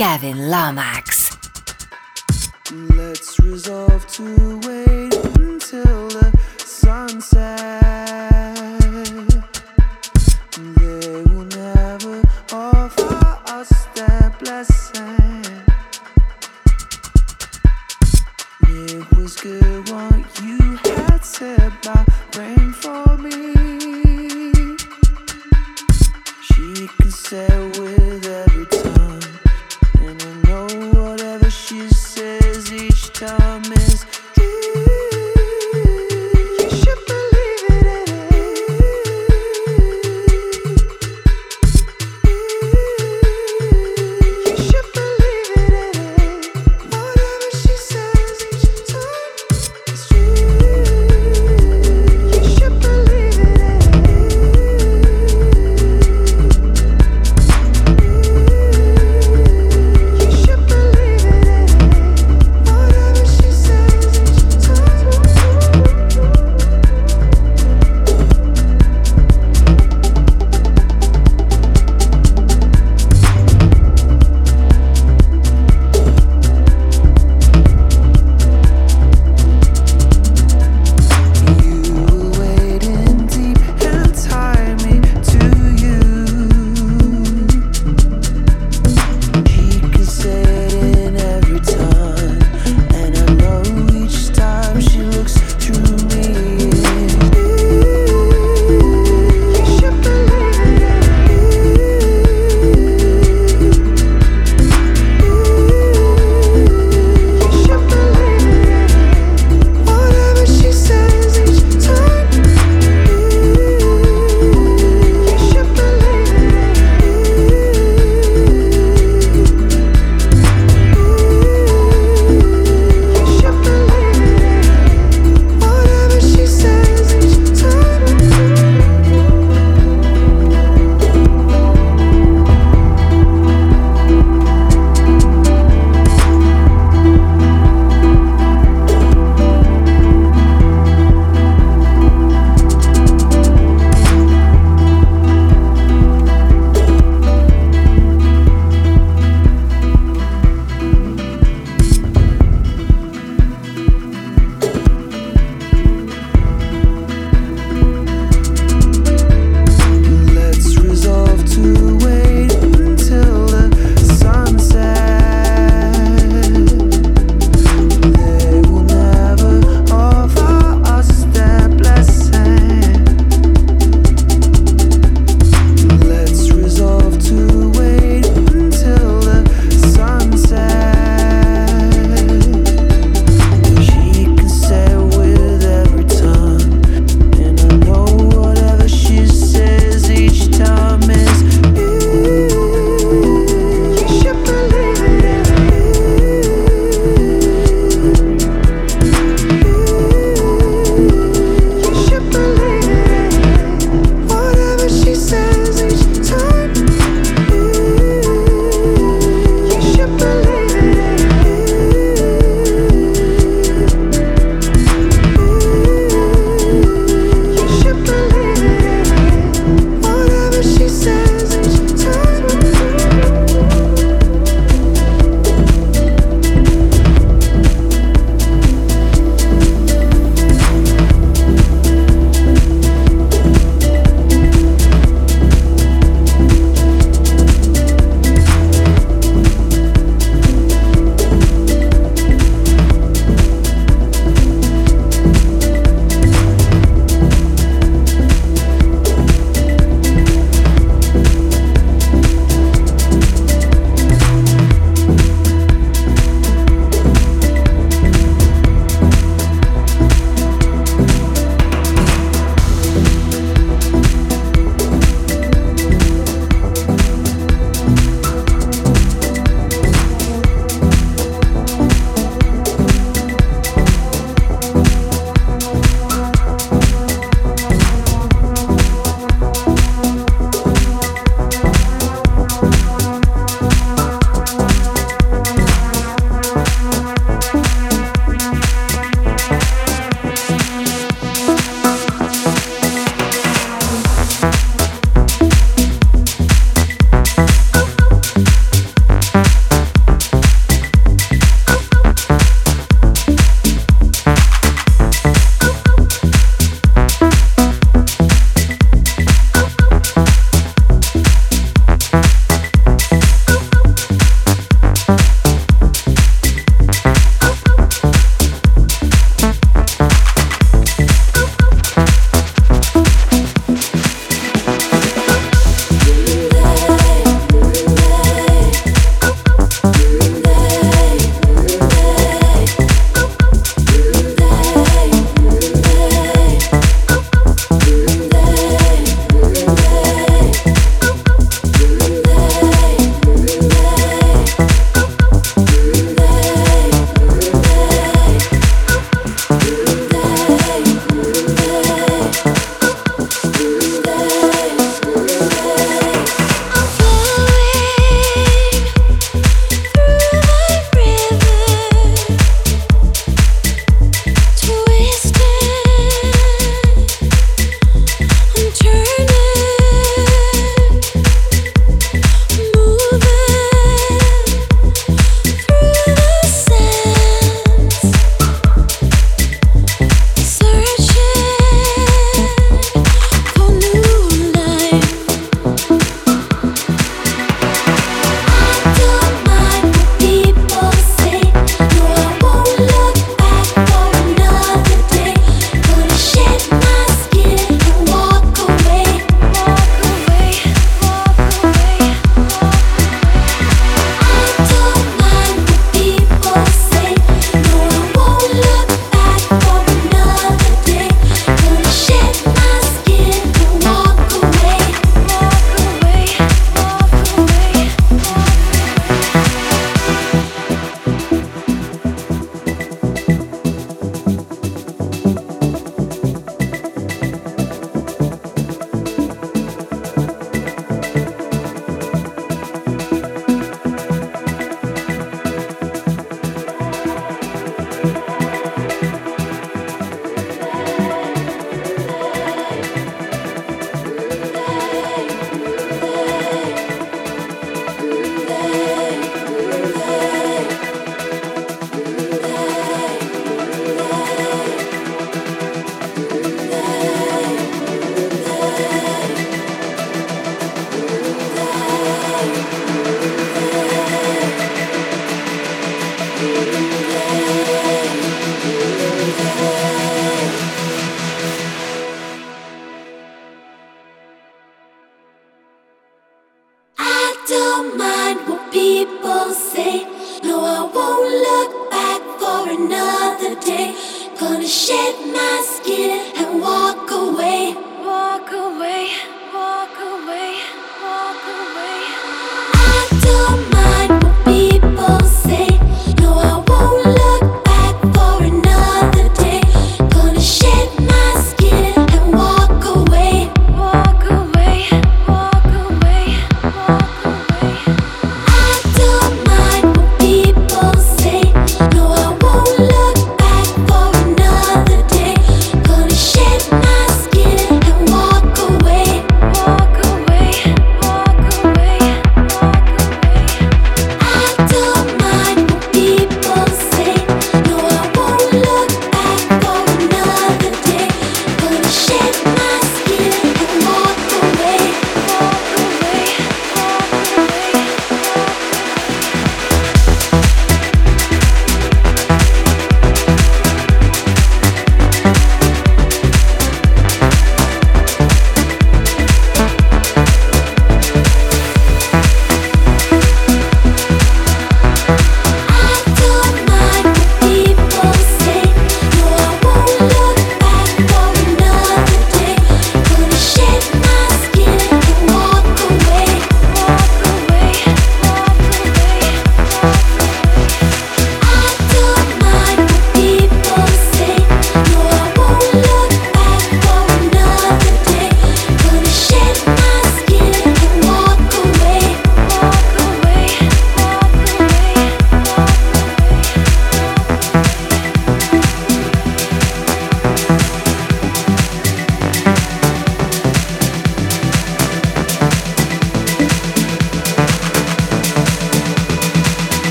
Gavin Lomax. Let's resolve to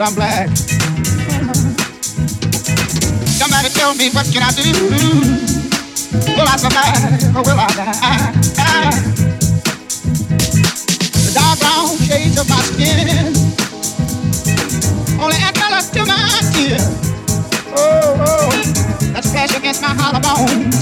Because I'm black? Somebody tell me what can I do? Will I survive or will I die? the dark brown shades of my skin only add color to my tears. Oh, oh, that splash against my hollow bones